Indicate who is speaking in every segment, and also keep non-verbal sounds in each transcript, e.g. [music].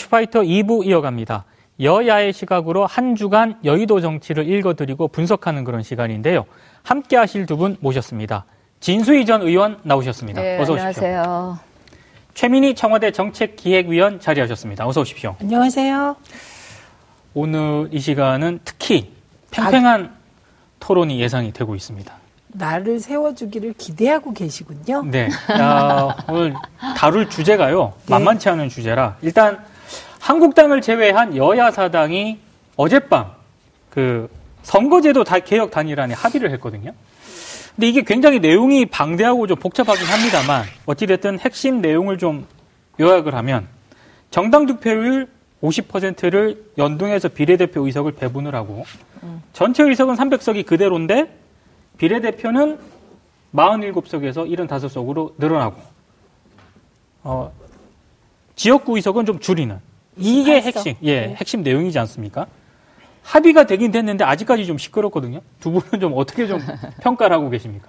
Speaker 1: 이슈파이터 2부 이어갑니다. 여야의 시각으로 한 주간 여의도 정치를 읽어드리고 분석하는 그런 시간인데요. 함께 하실 두 분 모셨습니다. 진수희 전 의원 나오셨습니다.
Speaker 2: 네,
Speaker 1: 어서
Speaker 2: 오십시오. 안녕하세요.
Speaker 1: 최민희 청와대 정책기획위원 자리하셨습니다. 어서 오십시오.
Speaker 3: 안녕하세요.
Speaker 1: 오늘 이 시간은 특히 팽팽한 토론이 예상이 되고 있습니다.
Speaker 3: 나를 세워주기를 기대하고 계시군요.
Speaker 1: 네. 야, 오늘 다룰 주제가요.
Speaker 3: 네.
Speaker 1: 만만치 않은 주제라. 일단 한국당을 제외한 여야 사당이 어젯밤 그 선거제도 다 개혁 단일안에 합의를 했거든요. 근데 이게 굉장히 내용이 방대하고 좀 복잡하긴 합니다만 어찌됐든 핵심 내용을 좀 요약을 하면 정당 득표율 50%를 연동해서 비례대표 의석을 배분을 하고 전체 의석은 300석이 그대로인데 비례대표는 47석에서 75석으로 늘어나고 어, 지역구 의석은 좀 줄이는 이게
Speaker 3: 28석.
Speaker 1: 핵심 예
Speaker 3: 네.
Speaker 1: 핵심 내용이지 않습니까? 합의가 되긴 됐는데 아직까지 좀 시끄럽거든요. 두 분은 좀 어떻게 좀 [laughs] 평가를 하고 계십니까?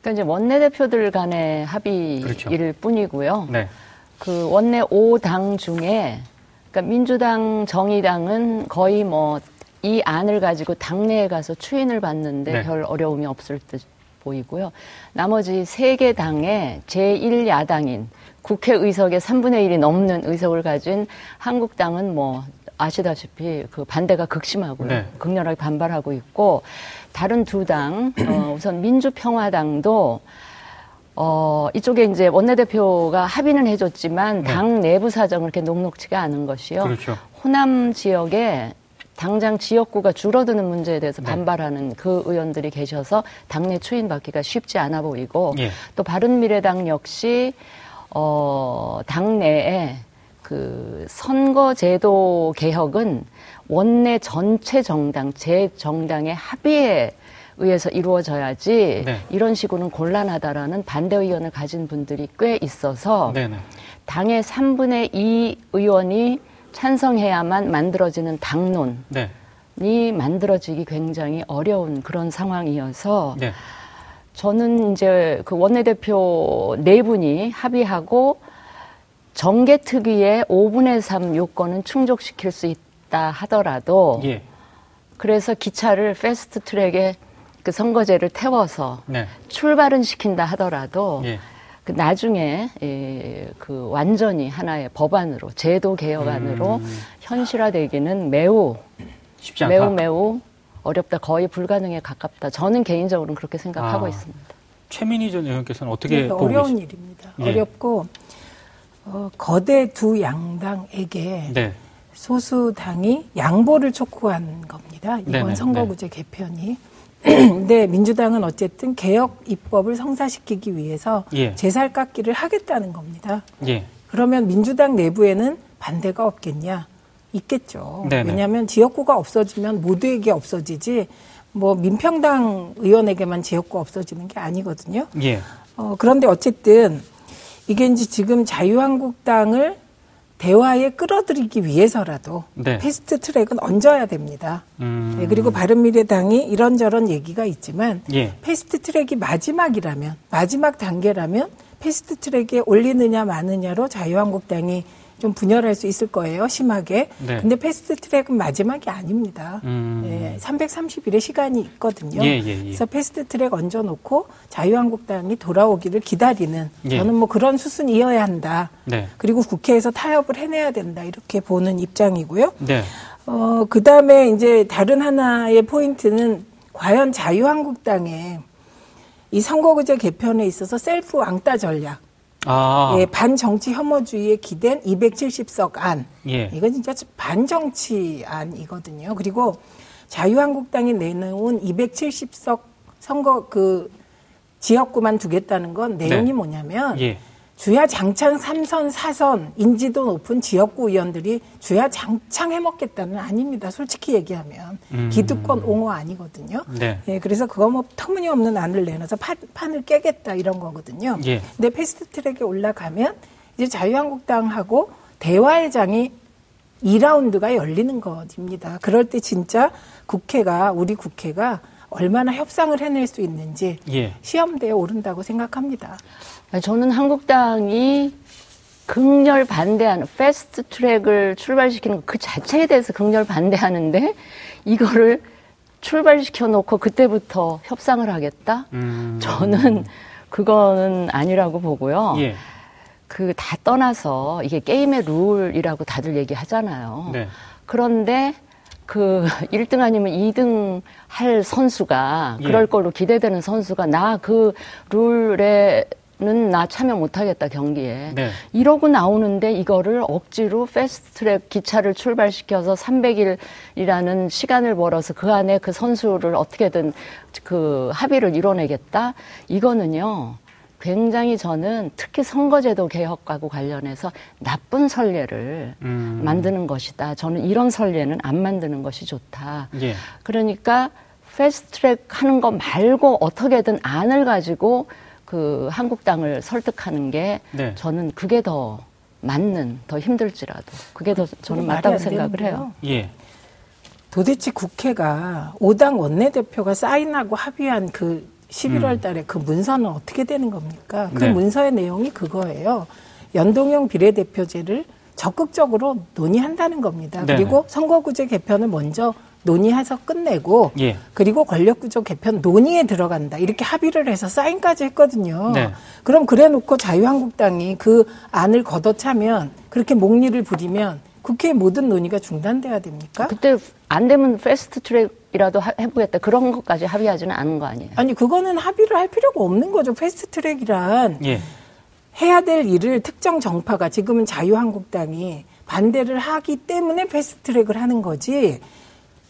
Speaker 2: 그러니까 이제 원내대표들 간의 합의일
Speaker 1: 그렇죠.
Speaker 2: 뿐이고요.
Speaker 1: 네.
Speaker 2: 그 원내 5당 중에 그러니까 민주당, 정의당은 거의 뭐 이 안을 가지고 당내에 가서 추인을 받는데
Speaker 1: 네.
Speaker 2: 별 어려움이 없을 듯 보이고요. 나머지 세 개 당의 제1야당인 국회의석의 3분의 1이 넘는 의석을 가진 한국당은 뭐 아시다시피 그 반대가 극심하고요.
Speaker 1: 네.
Speaker 2: 극렬하게 반발하고 있고 다른 두 당, 어, [clears throat] 우선 민주평화당도 어, 이쪽에 이제 원내대표가 합의는 해줬지만
Speaker 1: 네.
Speaker 2: 당 내부 사정은 그렇게 녹록치가 않은 것이요.
Speaker 1: 그렇죠.
Speaker 2: 호남 지역에 당장 지역구가 줄어드는 문제에 대해서
Speaker 1: 네.
Speaker 2: 반발하는 그 의원들이 계셔서 당내 추인받기가 쉽지 않아 보이고
Speaker 1: 예.
Speaker 2: 또 바른미래당 역시 어 당내에 그 선거제도 개혁은 원내 전체 정당 제 정당의 합의에 의해서 이루어져야지
Speaker 1: 네.
Speaker 2: 이런 식으로는 gon란하다라는 반대 의견을 가진 분들이 꽤 있어서
Speaker 1: 네 네.
Speaker 2: 당의 3분의 2 의원이 찬성해야만 만들어지는 당론이
Speaker 1: 네.
Speaker 2: 만들어지기 굉장히 어려운 그런 상황이어서
Speaker 1: 네.
Speaker 2: 저는 이제 그 원내대표 네 분이 합의하고 정계 특위의 5분의 3 요건은 충족시킬 수 있다 하더라도
Speaker 1: 예.
Speaker 2: 그래서 기차를 패스트 트랙에 그 선거제를 태워서
Speaker 1: 네.
Speaker 2: 출발은 시킨다 하더라도
Speaker 1: 예.
Speaker 2: 그 나중에 예, 그 완전히 하나의 법안으로 제도 개혁안으로
Speaker 1: 음.
Speaker 2: 현실화되기는 매우
Speaker 1: 쉽지 않다.
Speaker 2: 매우 매우 어렵다 거의 불가능에 가깝다 저는 개인적으로는 그렇게 생각하고
Speaker 1: 아.
Speaker 2: 있습니다.
Speaker 1: 최민희 전 의원께서는 어떻게
Speaker 3: 네,
Speaker 1: 보고
Speaker 3: 어려운
Speaker 1: 계십니까?
Speaker 3: 일입니다.
Speaker 1: 예.
Speaker 3: 어렵고 어, 거대 두 양당에게
Speaker 1: 네.
Speaker 3: 소수당이 양보를 촉구한 겁니다. 이번
Speaker 1: 네네,
Speaker 3: 선거구제 개편이. [clears throat] 근데 민주당은 어쨌든 개혁 입법을 성사시키기 위해서
Speaker 1: 예.
Speaker 3: 제살 깎기를 하겠다는 겁니다.
Speaker 1: 예.
Speaker 3: 그러면 민주당 내부에는 반대가 없겠냐? 있겠죠.
Speaker 1: 네네.
Speaker 3: 왜냐하면 지역구가 없어지면 모두에게 없어지지 뭐 민평당 의원에게만 지역구 없어지는 게 아니거든요.
Speaker 1: 예.
Speaker 3: 어, 그런데 어쨌든 이게 이제 지금 자유한국당을 대화에 끌어들이기 위해서라도
Speaker 1: 네.
Speaker 3: 패스트 트랙은 얹어야 됩니다.
Speaker 1: 음.
Speaker 3: 네, 그리고 바른미래당이 이런저런 얘기가 있지만
Speaker 1: 예.
Speaker 3: 패스트 트랙이 마지막이라면 마지막 단계라면 패스트 트랙에 올리느냐 마느냐로 자유한국당이 좀 분열할 수 있을 거예요 심하게.
Speaker 1: 네.
Speaker 3: 근데 패스트 트랙은 마지막이 아닙니다.
Speaker 1: 음.
Speaker 3: 예, 330일의 시간이 있거든요.
Speaker 1: 예, 예, 예.
Speaker 3: 그래서 패스트 트랙 얹어놓고 자유한국당이 돌아오기를 기다리는
Speaker 1: 예.
Speaker 3: 저는 뭐 그런 수순이어야 한다.
Speaker 1: 네.
Speaker 3: 그리고 국회에서 타협을 해내야 된다 이렇게 보는 입장이고요.
Speaker 1: 네.
Speaker 3: 어, 그 다음에 이제 다른 하나의 포인트는 과연 자유한국당의 이 선거구제 개편에 있어서 셀프 왕따 전략,
Speaker 1: 아.
Speaker 3: 예, 반정치 혐오주의에 기댄 270석 안,
Speaker 1: 예.
Speaker 3: 이건 진짜 반정치 안이거든요. 그리고 자유한국당이 내놓은 270석 선거 그 지역구만 두겠다는 건 내용이
Speaker 1: 네.
Speaker 3: 뭐냐면
Speaker 1: 예.
Speaker 3: 주야 장창 3선, 4선 인지도 높은 지역구 의원들이 주야 장창 해먹겠다는 아닙니다. 솔직히 얘기하면
Speaker 1: 음.
Speaker 3: 기득권 옹호 아니거든요.
Speaker 1: 네.
Speaker 3: 예, 그래서 그거 뭐 터무니없는 안을 내놔서 판, 판을 깨겠다 이런 거거든요.
Speaker 1: 예.
Speaker 3: 근데 패스트 트랙에 올라가면 이제 자유한국당하고 대화의 장이 2라운드가 열리는 것입니다. 그럴 때 진짜 국회가 우리 국회가 얼마나 협상을 해낼 수 있는지
Speaker 1: 예.
Speaker 3: 시험대에 오른다고 생각합니다.
Speaker 2: 아니, 저는 한국당이 극렬 반대하는 패스트 트랙을 출발시키는 그 자체에 대해서 극렬 반대하는데 이거를 출발시켜 놓고 그때부터 협상을 하겠다?
Speaker 1: 음.
Speaker 2: 저는 그거는 아니라고 보고요.
Speaker 1: 예.
Speaker 2: 그다 떠나서 이게 게임의 룰이라고 다들 얘기하잖아요.
Speaker 1: 네.
Speaker 2: 그런데 그 [laughs] 1등 아니면 2등 할 선수가
Speaker 1: 예.
Speaker 2: 그럴 걸로 기대되는 선수가 나 그 룰에 는 나 참여 못하겠다 경기에
Speaker 1: 네.
Speaker 2: 이러고 나오는데 이거를 억지로 패스트트랙 기차를 출발시켜서 300일이라는 시간을 벌어서 그 안에 그 선수를 어떻게든 그 합의를 이뤄내겠다 이거는요 굉장히 저는 특히 선거제도 개혁하고 관련해서 나쁜 선례를
Speaker 1: 음.
Speaker 2: 만드는 것이다. 저는 이런 선례는 안 만드는 것이 좋다.
Speaker 1: 예.
Speaker 2: 그러니까 패스트트랙 하는 거 말고 어떻게든 안을 가지고 그 한국당을 설득하는 게
Speaker 1: 네.
Speaker 2: 저는 그게 더 맞는 더 힘들지라도 그게 더 저는 맞다고
Speaker 3: 안
Speaker 2: 생각을. 해요.
Speaker 1: 예.
Speaker 3: 도대체 국회가 5당 원내대표가 사인하고 합의한 그 11월 달에 그 문서는 어떻게 되는 겁니까? 그
Speaker 1: 네.
Speaker 3: 문서의 내용이 그거예요. 연동형 비례대표제를 적극적으로 논의한다는 겁니다.
Speaker 1: 네네.
Speaker 3: 그리고 선거구제 개편을 먼저 논의해서 끝내고
Speaker 1: 예.
Speaker 3: 그리고 권력구조 개편 논의에 들어간다. 이렇게 합의를 해서 사인까지 했거든요.
Speaker 1: 네.
Speaker 3: 그럼 그래 놓고 자유한국당이 그 안을 걷어차면 그렇게 목리를 부리면 국회의 모든 논의가 중단돼야 됩니까?
Speaker 2: 그때 안 되면 패스트트랙 이라도 하- 해보겠다 그런 것까지 합의하지는 않은 거 아니에요.
Speaker 3: 아니 그거는 합의를 할 필요가 없는 거죠. 패스트트랙이란
Speaker 1: 예.
Speaker 3: 해야 될 일을 특정 정파가 지금은 자유한국당이 반대를 하기 때문에 패스트트랙을 하는 거지.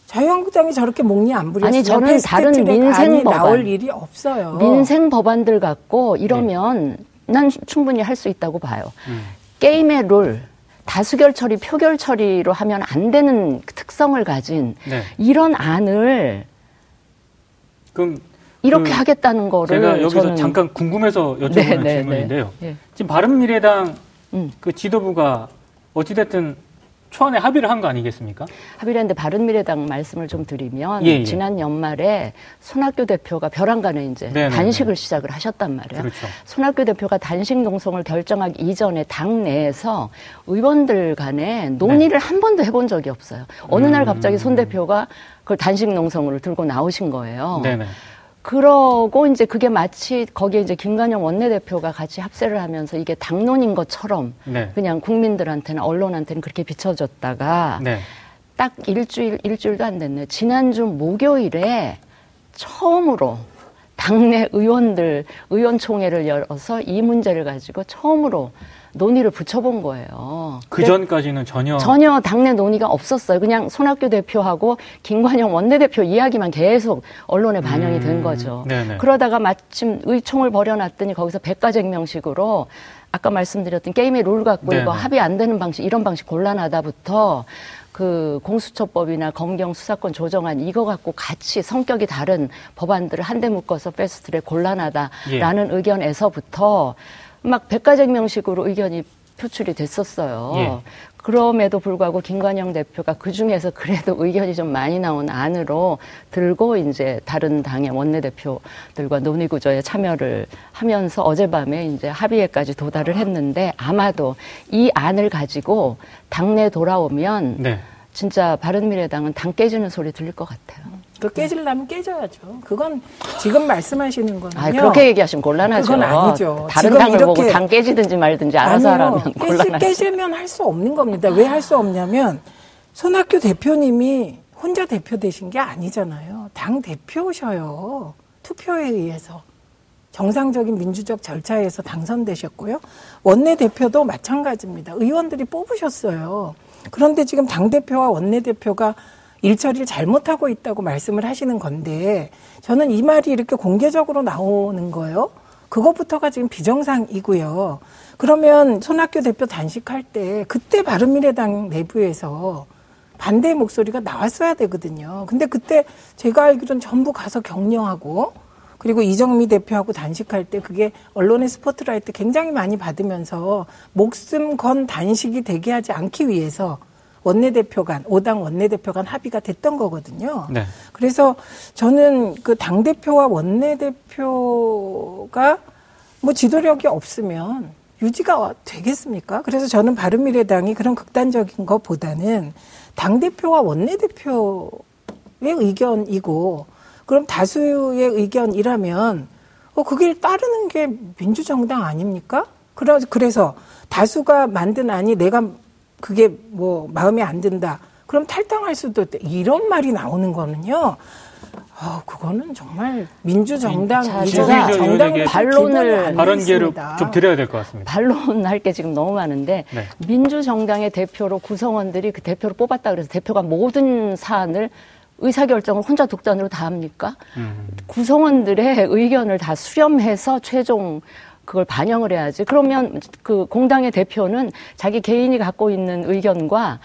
Speaker 3: 자유한국당이 저렇게 목리 안 부렸으면
Speaker 2: 아니, 저는 다른 민생 법안,
Speaker 3: 나올 일이 없어요.
Speaker 2: 민생 법안들 갖고 이러면 난 충분히 할 수 있다고 봐요.
Speaker 1: 음.
Speaker 2: 게임의 룰, 다수결 처리, 표결 처리로 하면 안 되는 특성을 가진
Speaker 1: 네.
Speaker 2: 이런 안을
Speaker 1: 그럼
Speaker 2: 이렇게
Speaker 1: 그
Speaker 2: 하겠다는 거를
Speaker 1: 제가 여기서
Speaker 2: 저는
Speaker 1: 잠깐 궁금해서 여쭤보는
Speaker 2: 네, 네,
Speaker 1: 질문인데요.
Speaker 2: 네. 예.
Speaker 1: 지금 바른미래당
Speaker 2: 음.
Speaker 1: 그 지도부가 어찌됐든 초안에 합의를 한 거 아니겠습니까?
Speaker 2: 합의를 했는데 바른미래당 말씀을 좀 드리면
Speaker 1: 예, 예.
Speaker 2: 지난 연말에 손학규 대표가 벼랑간에 이제
Speaker 1: 네, 네,
Speaker 2: 단식을 시작을 하셨단 말이에요.
Speaker 1: 그렇죠.
Speaker 2: 손학규 대표가 단식 농성을 결정하기 이전에 당 내에서 의원들 간에 논의를 한 번도 해본 적이 없어요. 어느 날 갑자기 손 대표가 그걸 단식 농성을 들고 나오신 거예요.
Speaker 1: 네네.
Speaker 2: 그러고 이제 그게 마치 거기에 이제 김관영 원내대표가 같이 합세를 하면서 이게 당론인 것처럼
Speaker 1: 네.
Speaker 2: 그냥 국민들한테는 언론한테는 그렇게 비춰졌다가
Speaker 1: 네.
Speaker 2: 딱 일주일 일주일도 안 됐네. 지난주 목요일에 처음으로 당내 의원들 의원총회를 열어서 이 문제를 가지고 처음으로 논의를 붙여본 거예요.
Speaker 1: 그 전까지는 전혀
Speaker 2: 전혀 당내 논의가 없었어요. 그냥 손학규 대표하고 김관영 원내대표 이야기만 계속 언론에 반영이 된
Speaker 1: 음,
Speaker 2: 거죠.
Speaker 1: 네네.
Speaker 2: 그러다가 마침 의총을 벌여놨더니 거기서 백가쟁명식으로 아까 말씀드렸던 게임의 룰 갖고
Speaker 1: 네네.
Speaker 2: 이거 합의 안 되는 방식 이런 방식 곤란하다부터 그 공수처법이나 검경 수사권 조정안 이거 갖고 같이 성격이 다른 법안들을 한데 묶어서 패스트트랙 곤란하다라는
Speaker 1: 예.
Speaker 2: 의견에서부터 막 백가쟁명식으로 의견이 표출이 됐었어요.
Speaker 1: 예.
Speaker 2: 그럼에도 불구하고 김관영 대표가 그 중에서 그래도 의견이 좀 많이 나온 안으로 들고 이제 다른 당의 원내대표들과 논의 구조에 참여를 하면서 어젯밤에 이제 합의에까지 도달을 했는데 아마도 이 안을 가지고 당내 돌아오면
Speaker 1: 네.
Speaker 2: 진짜 바른미래당은 당 깨지는 소리 들릴 것 같아요.
Speaker 3: 그 깨질라면 깨져야죠. 그건 지금 말씀하시는 거는요.
Speaker 2: 아, 그렇게 얘기하시면 곤란하죠.
Speaker 3: 그건 아니죠.
Speaker 2: 다른 당을 보고
Speaker 3: 이렇게-
Speaker 2: 당 깨지든지 말든지 알아서
Speaker 3: 아니요.
Speaker 2: 하라면 곤란하죠.
Speaker 3: 깨지면 할 수 없는 겁니다. 왜 할 수 없냐면 손학규 대표님이 혼자 대표 되신 게 아니잖아요. 당 대표셔요. 투표에 의해서. 정상적인 민주적 절차에서 당선되셨고요. 원내대표도 마찬가지입니다. 의원들이 뽑으셨어요. 그런데 지금 당대표와 원내대표가 일처리를 잘못하고 있다고 말씀을 하시는 건데 저는 이 말이 이렇게 공개적으로 나오는 거예요. 그것부터가 지금 비정상이고요. 그러면 손학규 대표 단식할 때 그때 바른미래당 내부에서 반대 목소리가 나왔어야 되거든요. 근데 그때 제가 알기로는 전부 가서 격려하고 그리고 이정미 대표하고 단식할 때 그게 언론의 스포트라이트 굉장히 많이 받으면서 목숨 건 단식이 되게 하지 않기 위해서 원내대표 간, 5당 원내대표 간 합의가 됐던 거거든요.
Speaker 1: 네.
Speaker 3: 그래서 저는 그 당대표와 원내대표가 뭐 지도력이 없으면 유지가 되겠습니까? 그래서 저는 바른미래당이 그런 극단적인 것보다는 당대표와 원내대표의 의견이고 그럼 다수의 의견이라면 어, 그길 따르는 게 민주정당 아닙니까? 그래, 그래서 다수가 만든 안이 내가 그게 뭐 마음에 안 든다. 그럼 탈당할 수도 있다. 이런 말이 나오는 거는요. 아, 그거는 정말 민주정당
Speaker 2: 제가
Speaker 3: 정당의
Speaker 2: 반론을
Speaker 1: 발언기회를 좀 드려야 될 것 같습니다.
Speaker 2: 반론할 게 지금 너무 많은데
Speaker 1: 네.
Speaker 2: 민주정당의 대표로 구성원들이 그 대표를 뽑았다 그래서 대표가 모든 사안을 의사결정을 혼자 독단으로 다 합니까?
Speaker 1: 음.
Speaker 2: 구성원들의 의견을 다 수렴해서 최종 그걸 반영을 해야지. 그러면 그 공당의 대표는 자기 개인이 갖고 있는 의견과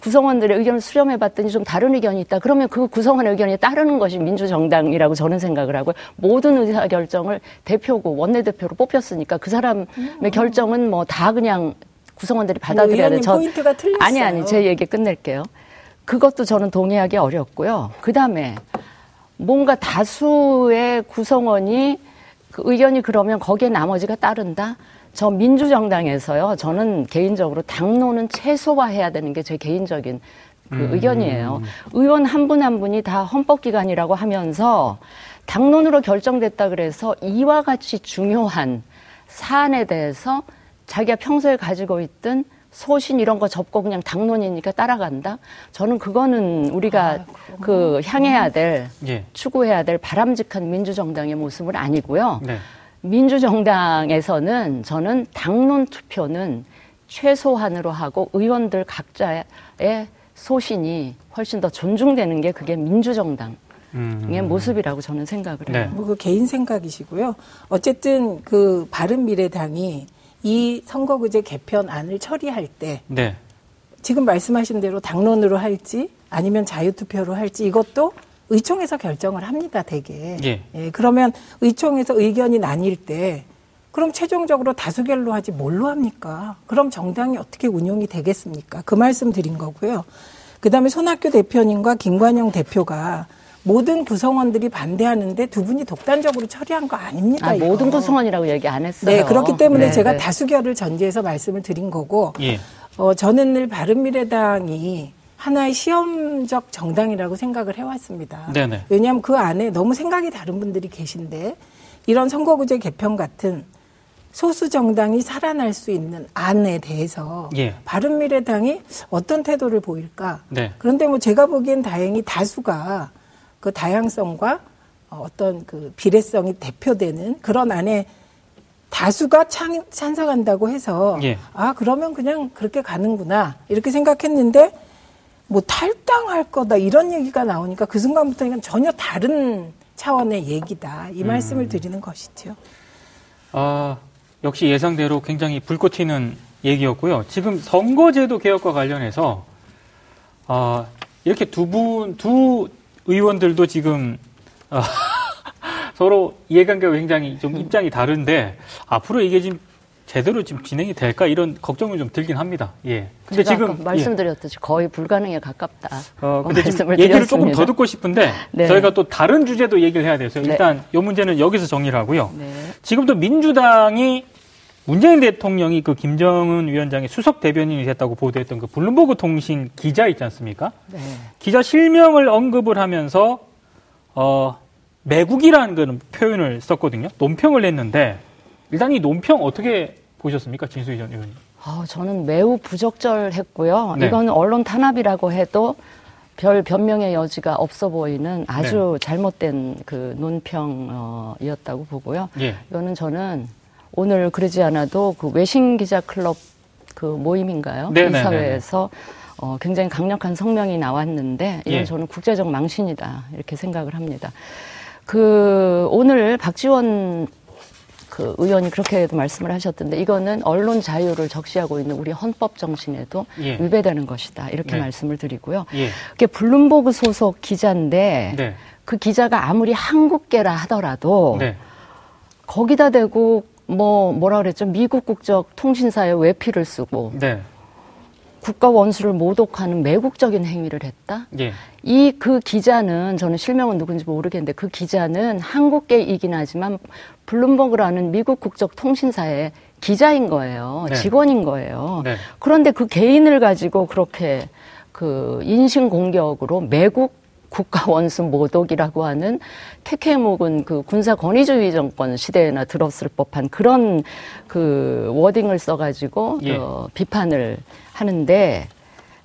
Speaker 2: 구성원들의 의견을 수렴해 봤더니 좀 다른 의견이 있다. 그러면 그 구성원의 의견에 따르는 것이 민주정당이라고 저는 생각을 하고요. 모든 의사 결정을 대표고 원내대표로 뽑혔으니까 그 사람의 결정은 뭐 다 그냥 구성원들이 받아들여야 돼.
Speaker 3: 의원님 포인트가 틀렸어요.
Speaker 2: 아니 아니 제 얘기 끝낼게요. 그것도 저는 동의하기 어렵고요. 그다음에 뭔가 다수의 구성원이 그 의견이 그러면 거기에 나머지가 따른다. 저 민주정당에서요. 저는 개인적으로 당론은 최소화해야 되는 게 제 개인적인 그 의견이에요. 의원 한분한 분이 다 헌법기관이라고 하면서 당론으로 결정됐다 그래서 이와 같이 중요한 사안에 대해서 자기가 평소에 가지고 있던 소신 이런 거 접고 그냥 당론이니까 따라간다. 저는 그거는 우리가 그 향해야 될
Speaker 1: 예.
Speaker 2: 추구해야 될 바람직한 민주정당의 모습은 아니고요.
Speaker 1: 네.
Speaker 2: 민주정당에서는 저는 당론 투표는 최소한으로 하고 의원들 각자의 소신이 훨씬 더 존중되는 게 그게 민주정당의
Speaker 1: 음.
Speaker 2: 모습이라고 저는 생각을
Speaker 1: 네.
Speaker 2: 해요.
Speaker 3: 뭐그 개인 생각이시고요. 어쨌든 그 바른 미래당이 이 선거구제 개편안을 처리할 때
Speaker 1: 네.
Speaker 3: 지금 말씀하신 대로 당론으로 할지 아니면 자유투표로 할지 이것도 의총에서 결정을 합니다, 대개.
Speaker 1: 예.
Speaker 3: 그러면 의총에서 의견이 나뉠 때 그럼 최종적으로 다수결로 하지 뭘로 합니까? 그럼 정당이 어떻게 운영이 되겠습니까? 그 말씀 드린 거고요. 그 다음에 손학규 대표님과 김관영 대표가 모든 구성원들이 반대하는데 두 분이 독단적으로 처리한 거 아닙니다.
Speaker 2: 아. 모든 구성원이라고 얘기 안 했어요.
Speaker 3: 네, 그렇기 때문에
Speaker 2: 네,
Speaker 3: 제가
Speaker 2: 네.
Speaker 3: 다수결을 전제해서 말씀을 드린 거고,
Speaker 1: 예.
Speaker 3: 어, 저는 늘 바른미래당이 하나의 시험적 정당이라고 생각을 해왔습니다.
Speaker 1: 네네.
Speaker 3: 왜냐하면 그 안에 너무 생각이 다른 분들이 계신데 이런 선거구제 개편 같은 소수 정당이 살아날 수 있는 안에 대해서
Speaker 1: 예.
Speaker 3: 바른미래당이 어떤 태도를 보일까?
Speaker 1: 네.
Speaker 3: 그런데 뭐 제가 보기엔 다행히 다수가 그 다양성과 어, 어떤 그 비례성이 대표되는 그런 안에 다수가 찬, 찬성한다고 해서
Speaker 1: 예.
Speaker 3: 아 그러면 그냥 그렇게 가는구나 이렇게 생각했는데 뭐 탈당할 거다 이런 얘기가 나오니까 그 순간부터 이건 전혀 다른 차원의 얘기다 이
Speaker 1: 음.
Speaker 3: 말씀을 드리는 것이죠.
Speaker 1: 아, 역시 예상대로 굉장히 불꽃 튀는 얘기였고요. 지금 선거제도 개혁과 관련해서 아, 이렇게 두 분, 두 의원들도 지금 아, [laughs] 서로 이해관계가 굉장히 좀 입장이 다른데 앞으로 이게 지금 제대로 지금 진행이 될까 이런 걱정이 좀 들긴 합니다. 예. 근데 지금
Speaker 2: 아까 말씀드렸듯이 거의 불가능에 가깝다.
Speaker 1: 예. 어, 근데 지금
Speaker 2: 말씀을
Speaker 1: 얘기를 조금
Speaker 2: 드렸습니다.
Speaker 1: 더 듣고 싶은데
Speaker 2: 네.
Speaker 1: 저희가 또 다른 주제도 얘기를 해야 돼서
Speaker 2: 네.
Speaker 1: 일단 이 문제는 여기서 정리를 하고요.
Speaker 2: 네.
Speaker 1: 지금도 민주당이 문재인 대통령이 그 김정은 위원장의 수석 대변인이 됐다고 보도했던 그 블룸버그 통신 기자 있지 않습니까?
Speaker 2: 네.
Speaker 1: 기자 실명을 언급을 하면서 어 매국이라는 그런 표현을 썼거든요. 논평을 했는데 일단 이 논평 어떻게 보셨습니까, 진수희 전 의원님?
Speaker 2: 아, 저는 매우 부적절했고요.
Speaker 1: 네.
Speaker 2: 이건 언론 탄압이라고 해도 별 변명의 여지가 없어 보이는 아주
Speaker 1: 네.
Speaker 2: 잘못된 그 논평이었다고 보고요.
Speaker 1: 예.
Speaker 2: 이거는 저는 오늘 그러지 않아도 그 외신 기자 클럽 그 모임인가요?
Speaker 1: 네, 네, 네,
Speaker 2: 이사회에서 어, 굉장히 강력한 성명이 나왔는데 이건
Speaker 1: 예.
Speaker 2: 저는 국제적 망신이다 이렇게 생각을 합니다. 그 오늘 박지원 그 의원이 그렇게도 말씀을 하셨던데 이거는 언론 자유를 적시하고 있는 우리 헌법 정신에도
Speaker 1: 예.
Speaker 2: 위배되는 것이다 이렇게
Speaker 1: 네.
Speaker 2: 말씀을 드리고요.
Speaker 1: 예.
Speaker 2: 그게 블룸버그 소속 기자인데
Speaker 1: 네.
Speaker 2: 그 기자가 아무리 한국계라 하더라도
Speaker 1: 네.
Speaker 2: 거기다 대고 뭐 뭐라 그랬죠 미국 국적 통신사에 외피를 쓰고
Speaker 1: 네.
Speaker 2: 국가 원수를 모독하는 매국적인 행위를 했다.
Speaker 1: 예.
Speaker 2: 이그 기자는 저는 실명은 누군지 모르겠는데 그 기자는 한국계이긴 하지만 블룸버그라는 미국 국적 통신사의 기자인 거예요.
Speaker 1: 네.
Speaker 2: 직원인 거예요.
Speaker 1: 네.
Speaker 2: 그런데 그 개인을 가지고 그렇게 그 인신 공격으로 매국 국가 원수 모독이라고 하는 묵은 그 군사 권위주의 정권 시대에나 들었을 법한 그런 그 워딩을 써가지고
Speaker 1: 예.
Speaker 2: 어, 비판을 하는데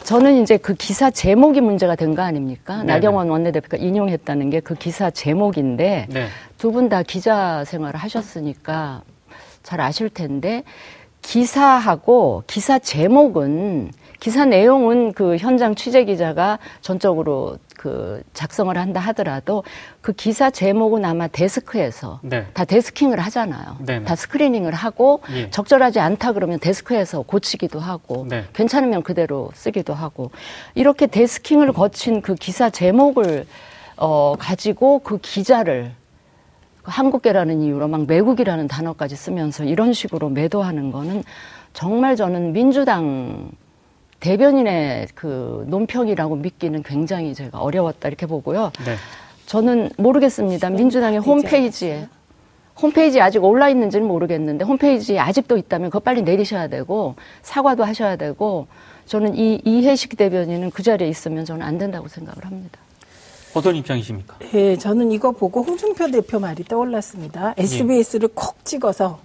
Speaker 2: 저는 이제 그 기사 제목이 문제가 된 거 아닙니까?
Speaker 1: 네네.
Speaker 2: 나경원 원내대표가 인용했다는 게 그 기사 제목인데
Speaker 1: 네.
Speaker 2: 두분 다 기자 생활을 하셨으니까 잘 아실 텐데 기사하고 기사 제목은 기사 내용은 그 현장 취재 기자가 전적으로 그 작성을 한다 하더라도 그 기사 제목은 아마 데스크에서
Speaker 1: 네.
Speaker 2: 다 데스킹을 하잖아요.
Speaker 1: 네네.
Speaker 2: 다 스크리닝을 하고
Speaker 1: 예.
Speaker 2: 적절하지 않다 그러면 데스크에서 고치기도 하고
Speaker 1: 네.
Speaker 2: 괜찮으면 그대로 쓰기도 하고 이렇게 데스킹을 거친 그 기사 제목을 어 가지고 그 기자를 그 한국계라는 이유로 막 매국이라는 단어까지 쓰면서 이런 식으로 매도하는 거는 정말 저는 민주당 대변인의 그 논평이라고 믿기는 굉장히 제가 어려웠다 이렇게 보고요.
Speaker 1: 네.
Speaker 2: 저는 모르겠습니다. 민주당의 홈페이지에 홈페이지에 아직 올라 있는지는 모르겠는데 홈페이지에 아직도 있다면 그거 빨리 내리셔야 되고 사과도 하셔야 되고 저는 이 이해식 대변인은 그 자리에 있으면 저는 안 된다고 생각을 합니다.
Speaker 1: 어떤 입장이십니까?
Speaker 3: 예, 저는 이거 보고 홍준표 대표 말이 떠올랐습니다. SBS를 콕 찍어서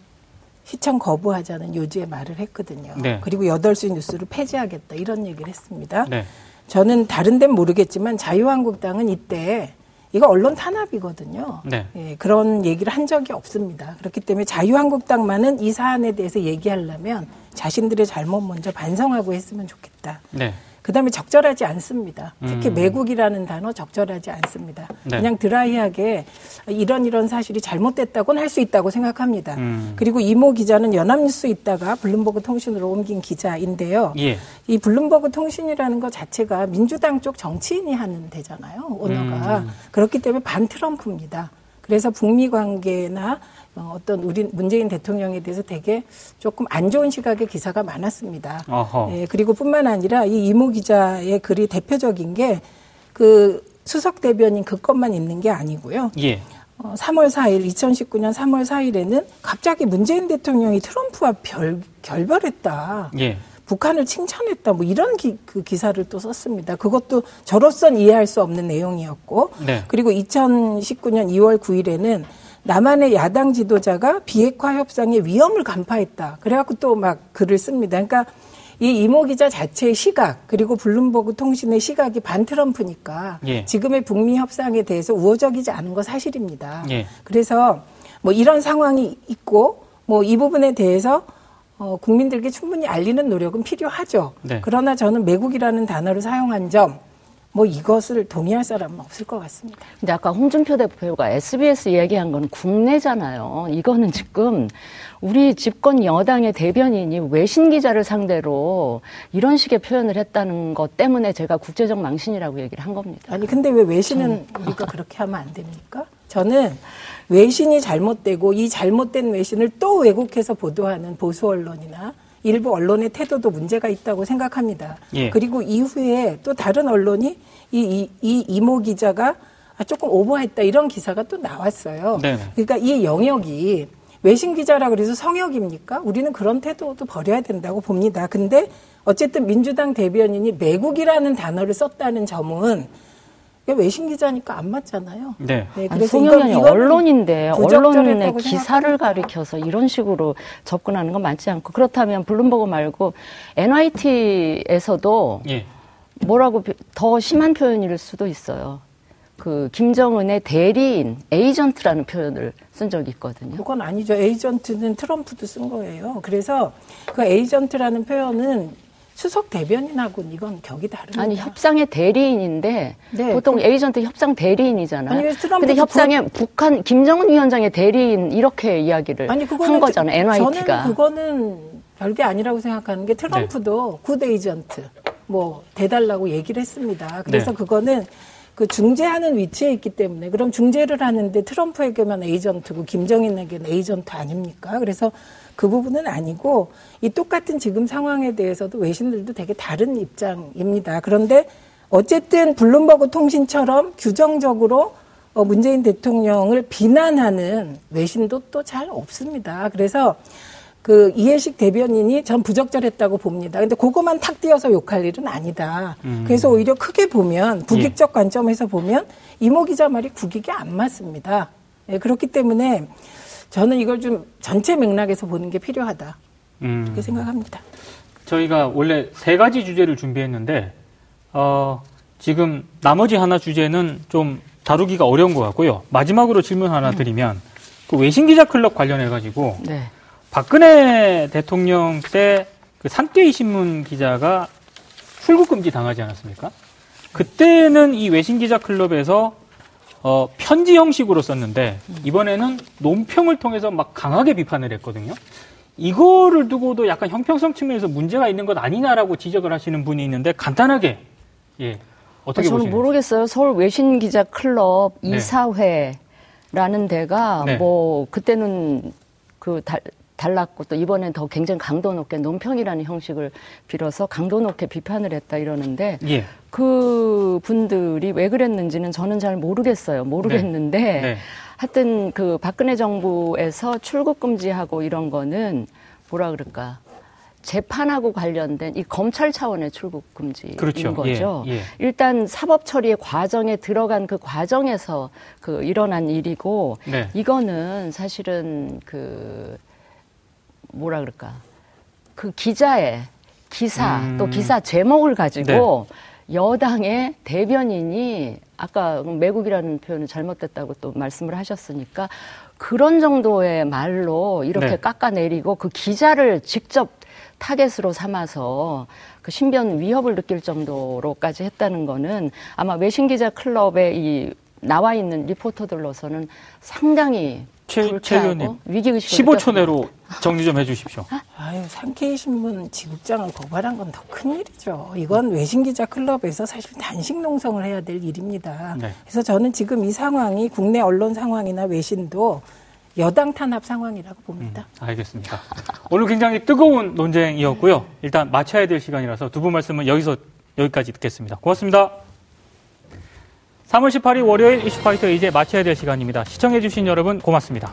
Speaker 3: 시청 거부하자는 요지의 말을 했거든요.
Speaker 1: 네.
Speaker 3: 그리고 8시 뉴스를 폐지하겠다 이런 얘기를 했습니다.
Speaker 1: 네.
Speaker 3: 저는 다른 데는 모르겠지만 자유한국당은 이때 이거 언론 탄압이거든요.
Speaker 1: 네.
Speaker 3: 예, 그런 얘기를 한 적이 없습니다. 그렇기 때문에 자유한국당만은 이 사안에 대해서 얘기하려면 자신들의 잘못 먼저 반성하고 했으면 좋겠다.
Speaker 1: 네.
Speaker 3: 그다음에 적절하지 않습니다. 특히
Speaker 1: 음.
Speaker 3: 매국이라는 단어 적절하지 않습니다.
Speaker 1: 네.
Speaker 3: 그냥 드라이하게 이런 이런 사실이 잘못됐다고는 할 수 있다고 생각합니다.
Speaker 1: 음.
Speaker 3: 그리고 이모 기자는 연합뉴스 있다가 블룸버그 통신으로 옮긴 기자인데요.
Speaker 1: 예.
Speaker 3: 이 블룸버그 통신이라는 것 자체가 민주당 쪽 정치인이 하는 데잖아요. 오너가.
Speaker 1: 음.
Speaker 3: 그렇기 때문에 반 트럼프입니다. 그래서 북미 관계나 어, 어떤 우리 문재인 대통령에 대해서 되게 조금 안 좋은 시각의 기사가 많았습니다. 예, 그리고 뿐만 아니라 이 이모 기자의 글이 대표적인 게 그 수석 대변인 그 것만 있는 게 아니고요.
Speaker 1: 예.
Speaker 3: 어, 3월 4일, 2019년 3월 4일에는 갑자기 문재인 대통령이 트럼프와 별, 결별했다.
Speaker 1: 예.
Speaker 3: 북한을 칭찬했다. 뭐 이런 기, 그 기사를 또 썼습니다. 그것도 저로선 이해할 수 없는 내용이었고.
Speaker 1: 네.
Speaker 3: 그리고 2019년 2월 9일에는 남한의 야당 지도자가 비핵화 협상의 위험을 간파했다. 그래갖고 또 막 글을 씁니다. 그러니까 이 이모 기자 자체의 시각 그리고 블룸버그 통신의 시각이 반 트럼프니까
Speaker 1: 예.
Speaker 3: 지금의 북미 협상에 대해서 우호적이지 않은 거 사실입니다.
Speaker 1: 예.
Speaker 3: 그래서 뭐 이런 상황이 있고 뭐 이 부분에 대해서 어, 국민들께 충분히 알리는 노력은 필요하죠.
Speaker 1: 네.
Speaker 3: 그러나 저는 매국이라는 단어를 사용한 점, 뭐 이것을 동의할 사람은 없을 것 같습니다.
Speaker 2: 근데 아까 홍준표 대표가 SBS 얘기한 건 국내잖아요. 이거는 지금 우리 집권 여당의 대변인이 외신 기자를 상대로 이런 식의 표현을 했다는 것 때문에 제가 국제적 망신이라고 얘기를 한 겁니다.
Speaker 3: 아니 근데 왜 외신은 우리가 그렇게 하면 안 됩니까? 저는 외신이 잘못되고 이 잘못된 외신을 또 왜곡해서 보도하는 보수 언론이나 일부 언론의 태도도 문제가 있다고 생각합니다.
Speaker 1: 예.
Speaker 3: 그리고 이후에 또 다른 언론이 이, 이, 이 이모 기자가 아, 조금 오버했다 이런 기사가 또 나왔어요.
Speaker 1: 네네.
Speaker 3: 그러니까 이 영역이 외신 기자라 그래서 성역입니까? 우리는 그런 태도도 버려야 된다고 봅니다. 근데 어쨌든 민주당 대변인이 매국이라는 단어를 썼다는 점은 외신 기자니까 안 맞잖아요.
Speaker 1: 네.
Speaker 3: 네,
Speaker 2: 송영현이
Speaker 3: 이거는
Speaker 2: 언론인데 언론의 기사를. 가리켜서 이런 식으로 접근하는 건 맞지 않고 그렇다면 블룸버그 말고 NYT에서도
Speaker 1: 예.
Speaker 2: 뭐라고 비- 더 심한 표현일 수도 있어요. 그 김정은의 대리인, 에이전트라는 표현을 쓴 적이 있거든요.
Speaker 3: 그건 아니죠. 에이전트는 트럼프도 쓴 거예요. 그래서 그 에이전트라는 표현은 수석 대변인하고는 이건 격이 다릅니다.
Speaker 2: 아니 협상의 대리인인데
Speaker 3: 네,
Speaker 2: 보통
Speaker 3: 그-
Speaker 2: 에이전트 협상 대리인이잖아요.
Speaker 3: 아니,
Speaker 2: 근데 협상에 북한 김정은 위원장의 대리인 이렇게 이야기를
Speaker 3: 아니 그거는
Speaker 2: 한 거잖아요. NYT가.
Speaker 3: 저는 그거는 별게 아니라고 생각하는 게 트럼프도 good agent 뭐 대달라고 얘기를 했습니다. 그래서
Speaker 1: 네.
Speaker 3: 그거는 그 중재하는 위치에 있기 때문에 그럼 중재를 하는데 트럼프에게만 에이전트고 김정인에게는 에이전트 아닙니까? 그래서 그 부분은 아니고 이 똑같은 지금 상황에 대해서도 외신들도 되게 다른 입장입니다. 그런데 어쨌든 블룸버그 통신처럼 규정적으로 어, 문재인 대통령을 비난하는 외신도 또 잘 없습니다. 그래서 그 이해식 대변인이 전 부적절했다고 봅니다. 근데 그것만 탁 띄어서 욕할 일은 아니다.
Speaker 1: 음.
Speaker 3: 그래서 오히려 크게 보면
Speaker 1: 예.
Speaker 3: 국익적 관점에서 보면 이모 기자 말이 국익에 안 맞습니다. 예, 그렇기 때문에 저는 이걸 좀 전체 맥락에서 보는 게 필요하다.
Speaker 1: 음.
Speaker 3: 그렇게 생각합니다.
Speaker 1: 저희가 원래 세 가지 주제를 준비했는데 어, 지금 나머지 하나 주제는 좀 다루기가 어려운 것 같고요. 마지막으로 질문 하나 드리면 그 외신 기자 클럽 관련해 가지고
Speaker 2: 네.
Speaker 1: 박근혜 대통령 때 그 산케이 신문 기자가 출국 금지 당하지 않았습니까? 그때는 이 외신 기자 클럽에서 어, 편지 형식으로 썼는데 이번에는 논평을 통해서 막 강하게 비판을 했거든요. 이거를 두고도 약간 형평성 측면에서 문제가 있는 것 아니냐라고 지적을 하시는 분이 있는데 간단하게 예 어떻게
Speaker 2: 아, 저는
Speaker 1: 보시나요?
Speaker 2: 모르겠어요. 서울 외신 기자 클럽
Speaker 1: 네.
Speaker 2: 이사회라는 데가
Speaker 1: 네.
Speaker 2: 뭐 그때는 그 달, 달랐고 또 이번엔 더 굉장히 강도 높게 논평이라는 형식을 빌어서 강도 높게 비판을 했다 이러는데
Speaker 1: 예.
Speaker 2: 그 분들이 왜 그랬는지는 저는 잘 모르겠어요. 모르겠는데
Speaker 1: 네.
Speaker 2: 하여튼 그 박근혜 정부에서 출국 금지하고 이런 거는 뭐라 그럴까 재판하고 관련된 이 검찰 차원의 출국 금지인
Speaker 1: 그렇죠.
Speaker 2: 거죠.
Speaker 1: 예, 예.
Speaker 2: 일단 사법 처리의 과정에 들어간 그 과정에서 그 일어난 일이고
Speaker 1: 네.
Speaker 2: 이거는 사실은 그 뭐라 그럴까 그 기자의 기사
Speaker 1: 음.
Speaker 2: 또 기사 제목을 가지고 여당의 대변인이 아까 매국이라는 표현은 잘못됐다고 또 말씀을 하셨으니까 그런 정도의 말로 이렇게
Speaker 1: 네.
Speaker 2: 깎아내리고 그 기자를 직접 타겟으로 삼아서 그 신변 위협을 느낄 정도로까지 했다는 거는 아마 외신 기자 클럽에 이 나와 있는 리포터들로서는 상당히
Speaker 1: 최- 최
Speaker 2: 위기 의식을
Speaker 1: 15초 내로 정리 좀 해주십시오.
Speaker 3: 아유, 상케이 신문 지국장을 고발한 건 더 큰일이죠. 이건 외신기자 클럽에서 사실 단식 농성을 해야 될 일입니다.
Speaker 1: 네.
Speaker 3: 그래서 저는 지금 이 상황이 국내 언론 상황이나 외신도 여당 탄압 상황이라고 봅니다.
Speaker 1: 알겠습니다. 오늘 굉장히 뜨거운 논쟁이었고요. 일단 마쳐야 될 시간이라서 두 분 말씀은 여기서 여기까지 듣겠습니다. 고맙습니다. 3월 18일 월요일 이슈파이터 이제 마쳐야 될 시간입니다. 시청해주신 여러분 고맙습니다.